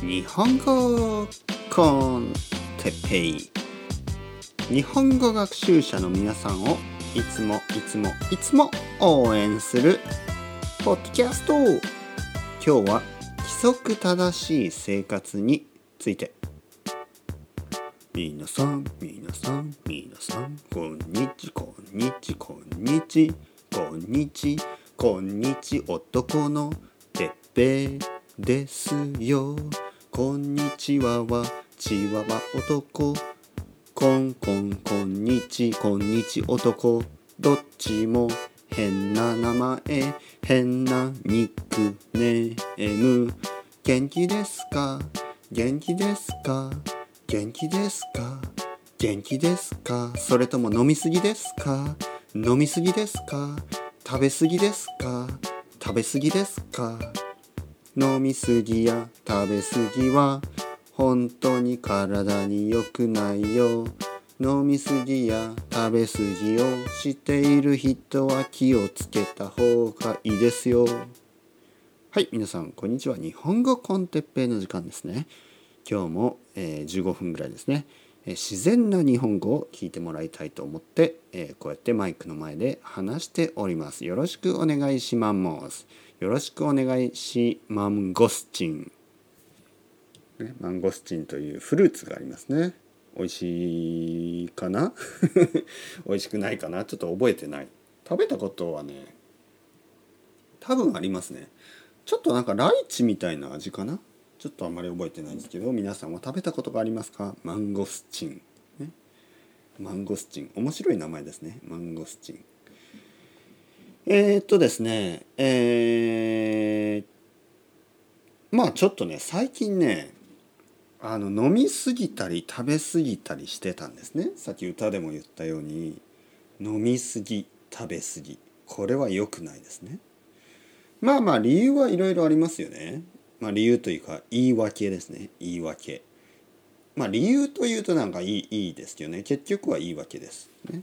日本語コンテッペイ。日本語学習者の皆さんをいつもいつもいつも応援するポッドキャスト。今日は規則正しい生活について。皆さん皆さん皆さんこんにちこんにちこんにちこんにちこんにち男のてっぺい。ですよ。こんにちは。はちわは男。こんこんこんにち。こんにち男。どっちも。変な名前。変なニックネーム。元気ですか？元気ですか？元気ですか？元気ですか？それとも飲みすぎですか？飲みすぎですか？食べすぎですか？食べすぎですか？飲みすぎや食べすぎは本当に体に良くないよ。飲みすぎや食べすぎをしている人は気をつけた方がいいですよ。はい皆さんこんにちは。日本語コンテッペイの時間ですね。今日も、えー、15分ぐらいですね、自然な日本語を聞いてもらいたいと思って、えー、こうやってマイクの前で話しております。よろしくお願いします。よろしくお願いしマンゴスチン、ね、マンゴスチンというフルーツがありますね。美味しいかな？美味しくないかな？ちょっと覚えてない。食べたことはね多分ありますね。ちょっとなんかライチみたいな味かな？ちょっとあんまり覚えてないんですけど皆さんは食べたことがありますか？マンゴスチン、ね、マンゴスチン。面白い名前ですね。マンゴスチン。えー、っとですねえー、まあちょっとね最近ねあの飲みすぎたり食べ過ぎたりしてたんですね。さっき歌でも言ったように飲みすぎ食べ過ぎ。これは良くないですね。まあまあ理由はいろいろありますよね。まあ、理由というか言い訳ですね。言い訳。まあ理由というとなんかいいいいですけどね。結局は言い訳です。ね。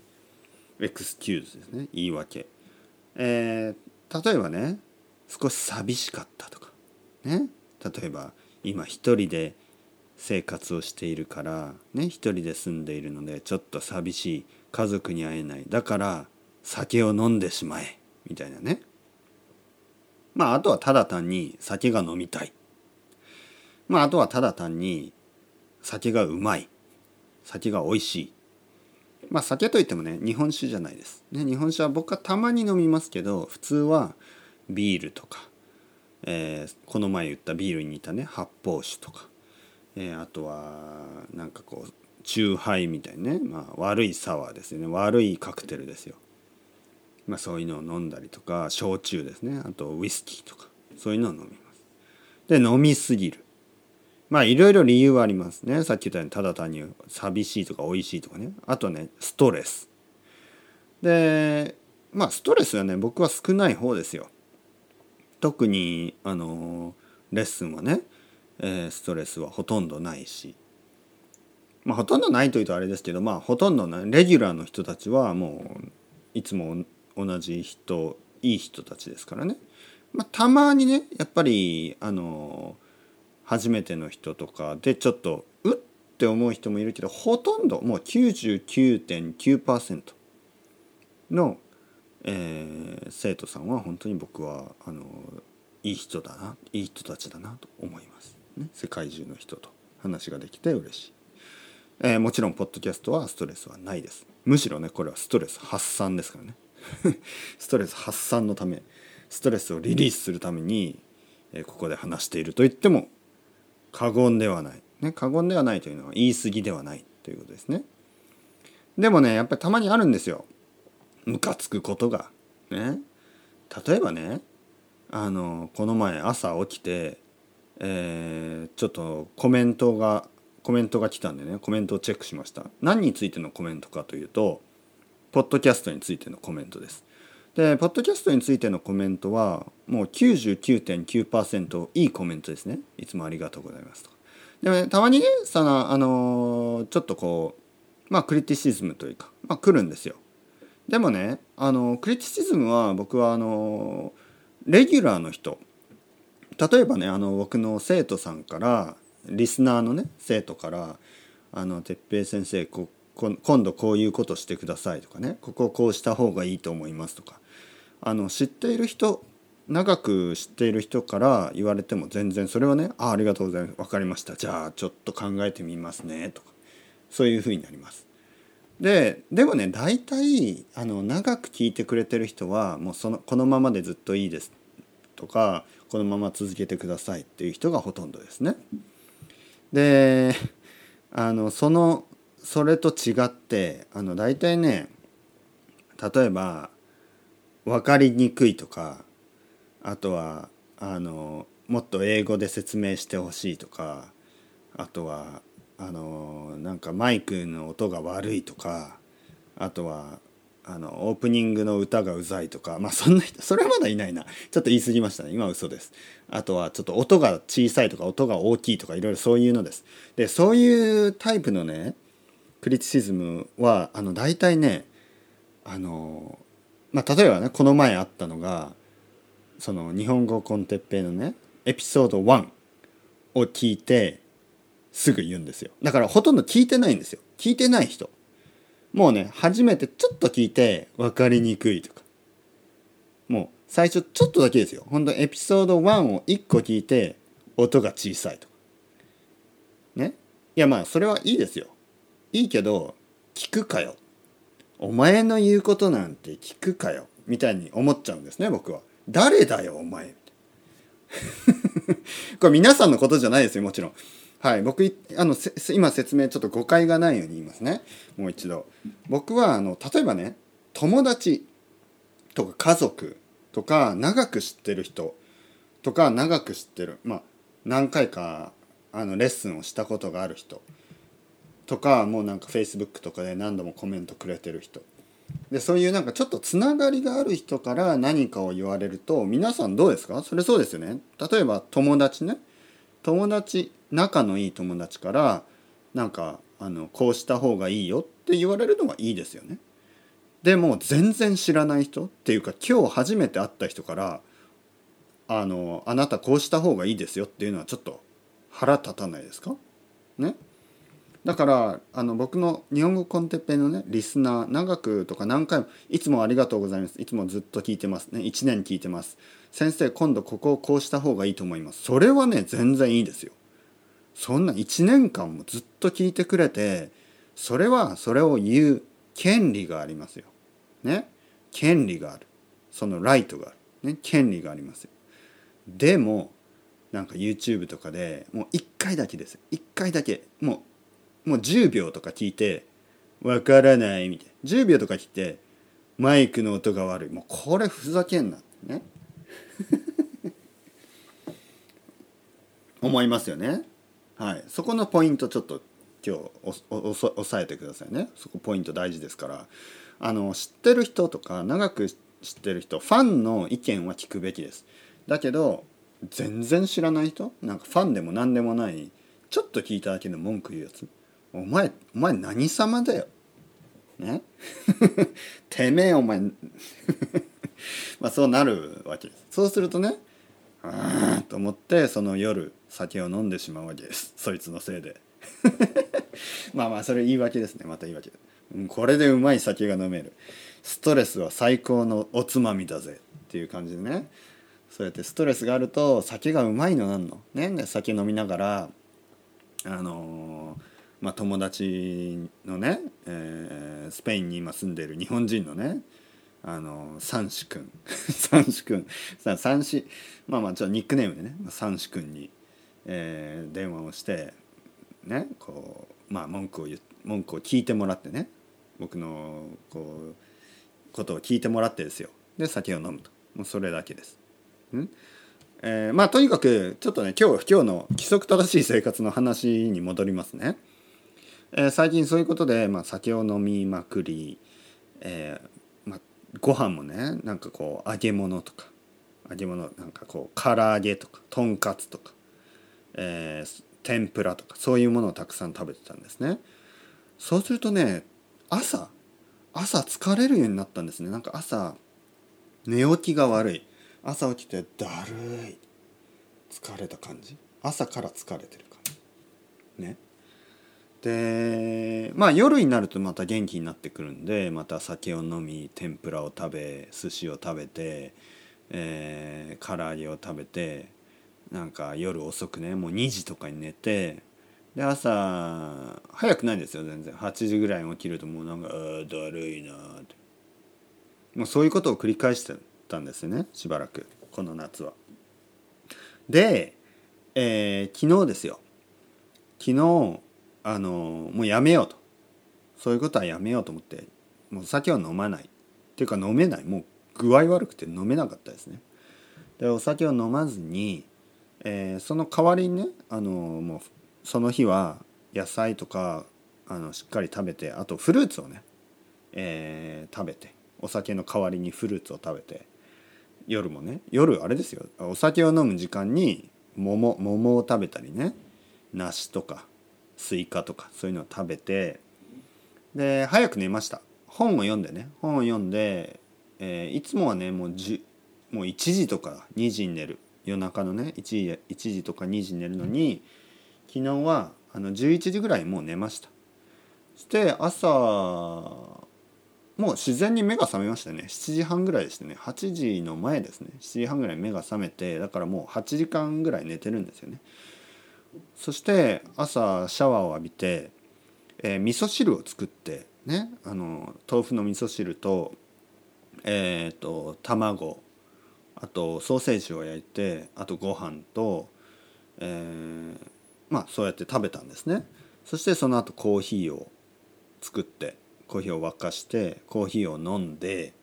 エクスキューズですね。言い訳。えー、例えばね少し寂しかったとか。ね。例えば今一人で生活をしているからね。一人で住んでいるのでちょっと寂しい。家族に会えない。だから酒を飲んでしまえ。みたいなね。まああとはただ単に酒が飲みたい。まああとはただ単に酒がうまい。酒が美味しい。まあ酒といってもね日本酒じゃないです。ね、日本酒は僕はたまに飲みますけど普通はビールとか、えー、この前言ったビールに似たね発泡酒とか、えー、あとはなんかこうチューハイみたいなね、まあ、悪いサワーですよね悪いカクテルですよ。まあ、そういうのを飲んだりとか焼酎ですね。あとウイスキーとか。そういうのを飲みます。で飲みすぎる。まあいろいろ理由はありますね。さっき言ったようにただ単に寂しいとか美味しいとかね。あとねストレス。でまあストレスはね僕は少ない方ですよ。特にあのレッスンはね、えー、ストレスはほとんどないし。まあほとんどないというとあれですけどまあほとんどねレギュラーの人たちはもういつも同じ人いい人たちですからね、まあ、たまにねやっぱりあの初めての人とかでちょっとうって思う人もいるけどほとんどもう99.9%の、えー、生徒さんは本当に僕はあのいい人だないい人たちだなと思います、ね、世界中の人と話ができて嬉しい、えー、もちろんポッドキャストはストレスはないです。むしろねこれはストレス発散ですからね。ストレス発散のためストレスをリリースするために、えここで話していると言っても過言ではない、ね、過言ではないというのは言い過ぎではない。ということですね。でもねやっぱりたまにあるんですよ。ムカつくことが。ね。例えばねあのこの前朝起きて、えー、ちょっとコメントがコメントが来たんでねコメントをチェックしました。何についてのコメントかというとポッドキャストについてのコメントです。で、ポッドキャストについてのコメントは、もう99.9%いいコメントですね。いつもありがとうございますと。でも、ね、たまにね、その、あのちょっとこう、まあ、クリティシズムというか、まあ、来るんですよ。でもね、あの、クリティシズムは僕は、あのレギュラーの人、例えばねあの僕の生徒さんからリスナーのね生徒から「あの哲平先生ここ今度こういうことしてください」とかね「こここうした方がいいと思います」とか。あの知っている人長く知っている人から言われても全然それはね「あありがとうございます。分かりました。じゃあちょっと考えてみますね」とか。そういうふうになります。ででもね大体あの長く聞いてくれてる人はもうそのこのままでずっといいですとかこのまま続けてくださいっていう人がほとんどですね。であのそのそれと違ってあの大体ね例えば分かりにくいとかあとはあのもっと英語で説明してほしいとかあとはあのなんかマイクの音が悪いとかあとはあのオープニングの歌がうざいとかまあそんな人それはまだいないな。ちょっと言い過ぎましたね。今は嘘です。あとはちょっと音が小さいとか音が大きいとかいろいろそういうのです。でそういうタイプのねクリティシズムはあの大体ねあのまあ例えばねこの前あったのがその日本語コンテッペイのねエピソード1を聞いてすぐ言うんですよ。だからほとんど聞いてないんですよ。聞いてない人。もうね初めてちょっと聞いて分かりにくいとか。もう最初ちょっとだけですよ。本当エピソード1を1個聞いて音が小さいとか。ね？いやまあそれはいいですよ。いいけど聞くかよ。お前の言うことなんて聞くかよ。みたいに思っちゃうんですね僕は。誰だよお前。これ皆さんのことじゃないですよもちろん。はい僕あの今説明ちょっと誤解がないように言いますね。もう一度。僕はあの例えばね友達とか家族とか長く知ってる人とか長く知ってるまあ何回かあのレッスンをしたことがある人。とかもうなんか Facebook とかで何度もコメントくれてる人。でそういうなんかちょっとつながりがある人から何かを言われると皆さんどうですか？それそうですよね。例えば友達ね。友達仲のいい友達からなんかあのこうした方がいいよって言われるのはいいですよね。でも全然知らない人っていうか今日初めて会った人からあのあなたこうした方がいいですよっていうのはちょっと腹立たないですか？ね。だからあの僕の日本語コンテッペイのねリスナー長くとか何回もいつもありがとうございます。いつもずっと聞いてますね。1年聞いてます。先生今度ここをこうした方がいいと思います。それはね全然いいですよ。そんな1年間もずっと聞いてくれてそれはそれを言う権利がありますよ。ね。権利がある。そのライトがある。ね。権利がありますよ。でもなんか YouTube とかでもう1回だけです1回だけ。もうもう10秒とか聞いてわからないみたいな。10秒とか聞いてマイクの音が悪い。もうこれふざけんなね。思いますよね。はい。そこのポイントちょっと今日押さえてくださいね。そこポイント大事ですから。あの知ってる人とか長く知ってる人ファンの意見は聞くべきです。だけど全然知らない人？なんかファンでも何でもないちょっと聞いただけで文句言うやつ？お前お前何様だよ。ね？てめえお前。まあそうなるわけです。そうするとねああと思ってその夜酒を飲んでしまうわけです。そいつのせいで。まあまあそれ言い訳ですね。また言い訳。これでうまい酒が飲める。ストレスは最高のおつまみだぜ。っていう感じでね。そうやってストレスがあると酒がうまいのなんの。ね？酒飲みながらあのーまあ、友達のね、えー、スペインに今住んでいる日本人のねあの三子くん三子くん三子まあまあちょっとニックネームでね三子くんに、えー、電話をしてねこうまあ文句を言文句を聞いてもらってね僕のこうことを聞いてもらってですよ。で酒を飲むと。もうそれだけです。ん？えー、まあとにかくちょっとね今日今日の規則正しい生活の話に戻りますね。えー、最近そういうことで、まあ、酒を飲みまくり、えーまあ、ご飯もねなんかこう揚げ物とか揚げ物なんかこう唐揚げとかとんかつとか、えー、天ぷらとかそういうものをたくさん食べてたんですね。そうするとね朝朝疲れるようになったんですね。なんか朝寝起きが悪い。朝起きてだるい。疲れた感じ。朝から疲れてる感じ。ね。でまあ夜になるとまた元気になってくるんでまた酒を飲み天ぷらを食べ寿司を食べて、えー、唐揚げを食べてなんか夜遅くねもう2時とかに寝てで朝早くないですよ全然。8時ぐらいに起きるともうなんか「あだるいな」って。もうそういうことを繰り返してたんですよねしばらくこの夏は。で、えー、昨日ですよ。昨日あのもうやめようと。そういうことはやめようと思ってもう酒は飲まない。っていうか飲めない。もう具合悪くて飲めなかったですね。でお酒を飲まずに、えー、その代わりにねあのもうその日は野菜とかあのしっかり食べてあとフルーツをね、えー、食べてお酒の代わりにフルーツを食べて夜もね夜あれですよ。お酒を飲む時間に桃桃を食べたりね梨とかスイカとかそういうのを食べてで早く寝ました。本を読んでね。本を読んで、えー、いつもはねもうじもう1時とか2時に寝る。夜中のね1時 ,1 時とか2時に寝るのに昨日はあの11時ぐらいもう寝ました。そして朝もう自然に目が覚めましたね。7時半ぐらいでしたね。8時の前ですね。7時半ぐらい目が覚めてだからもう8時間ぐらい寝てるんですよね。そして朝シャワーを浴びて、えー、味噌汁を作ってねあの豆腐の味噌汁とえっ、ー、と卵あとソーセージを焼いてあとご飯と、えー、まあそうやって食べたんですね。そしてその後コーヒーを作ってコーヒーを沸かしてコーヒーを飲んで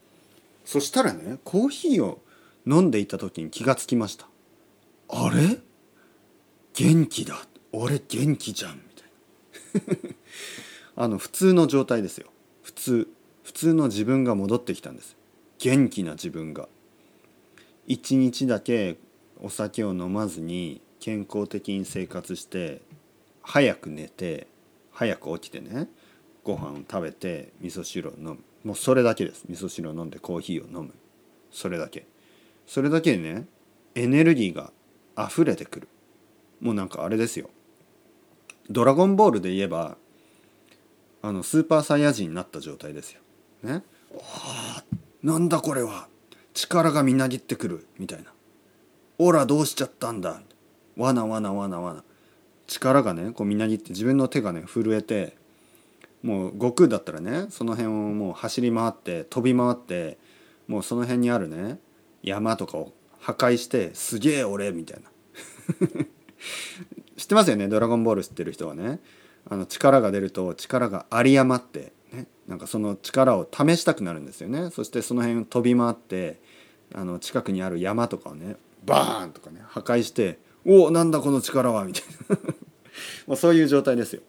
そしたらねコーヒーを飲んでいた時に気がつきました。あれ？元気だ。俺元気じゃん。みたいな。あの普通の状態ですよ。普通。普通の自分が戻ってきたんです。元気な自分が。一日だけお酒を飲まずに健康的に生活して早く寝て早く起きてねご飯を食べて味噌汁を飲む。もうそれだけです。味噌汁を飲んでコーヒーを飲む。それだけ。それだけでねエネルギーが溢れてくる。もうなんかあれですよドラゴンボールで言えばあのスーパーサイヤ人になった状態ですよ。ね？なんだこれは力がみなぎってくるみたいな。オラどうしちゃったんだわなわなわなわな。力がねこうみなぎって自分の手がね震えてもう悟空だったらねその辺をもう走り回って飛び回ってもうその辺にあるね山とかを破壊してすげえ俺みたいな知ってますよね「ドラゴンボール」知ってる人はね。あの力が出ると力が有り余ってね。なんかその力を試したくなるんですよね。そしてその辺を飛び回ってあの近くにある山とかをねバーンとかね破壊して「おおなんだこの力は」みたいな。まあそういう状態ですよ。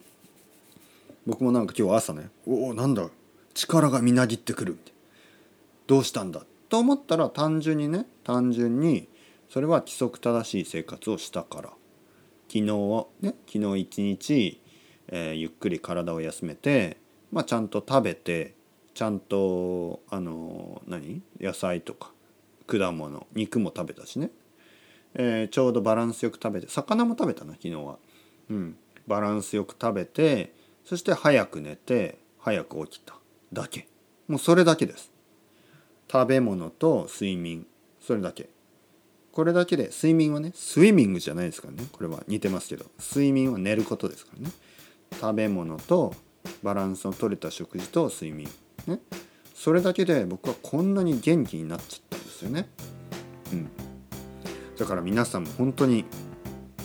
僕もなんか今日朝ね「おおなんだ力がみなぎってくる」みたいな。どうしたんだ？と思ったら単純にね単純にそれは規則正しい生活をしたから。昨日ね。昨日一日、えー、ゆっくり体を休めて、まあ、ちゃんと食べてちゃんとあの何？野菜とか果物肉も食べたしね、えー、ちょうどバランスよく食べて魚も食べたな昨日は。うん、バランスよく食べてそして早く寝て早く起きた。だけ。もうそれだけです。食べ物と睡眠。それだけこれだけで睡眠はねスイミングじゃないですからね。これは似てますけど。睡眠は寝ることですからね。食べ物とバランスの取れた食事と睡眠。ね。それだけで僕はこんなに元気になっちゃったんですよね。うん。だから皆さんも本当に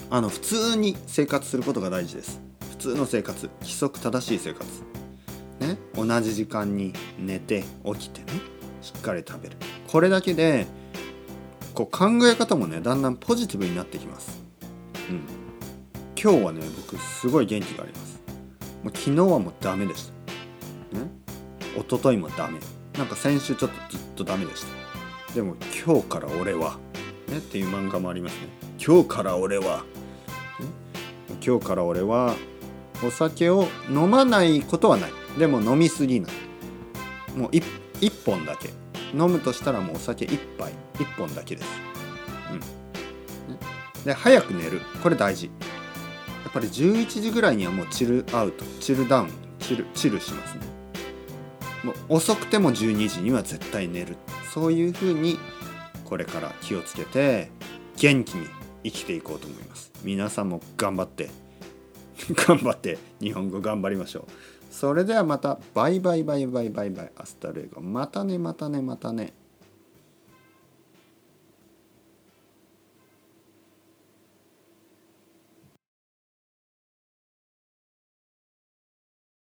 あの普通に生活することが大事です。普通の生活。規則正しい生活。ね。同じ時間に寝て起きてね。しっかり食べる。これだけでこう考え方もねだんだんポジティブになってきます。うん、今日はね僕すごい元気があります。もう昨日はもうダメでした。ね、一昨日もダメ。なんか先週ちょっとずっとダメでした。でも今日から俺は、ね、っていう漫画もありますね。今日から俺は、ね、今日から俺はお酒を飲まないことはない。でも飲みすぎない。もう 1, 1本だけ。飲むとしたらもうお酒1杯1本だけです。うん、で早く寝る。これ大事。やっぱり11時ぐらいにはもうチルアウト。チルダウン。チルチルしますね。もう遅くても12時には絶対寝る。そういうふうにこれから気をつけて元気に生きていこうと思います。皆さんも頑張って。頑張って日本語頑張りましょう。それではまた。バイバイバイバイバイバイ。アスタルエゴ。またねまたねまたね。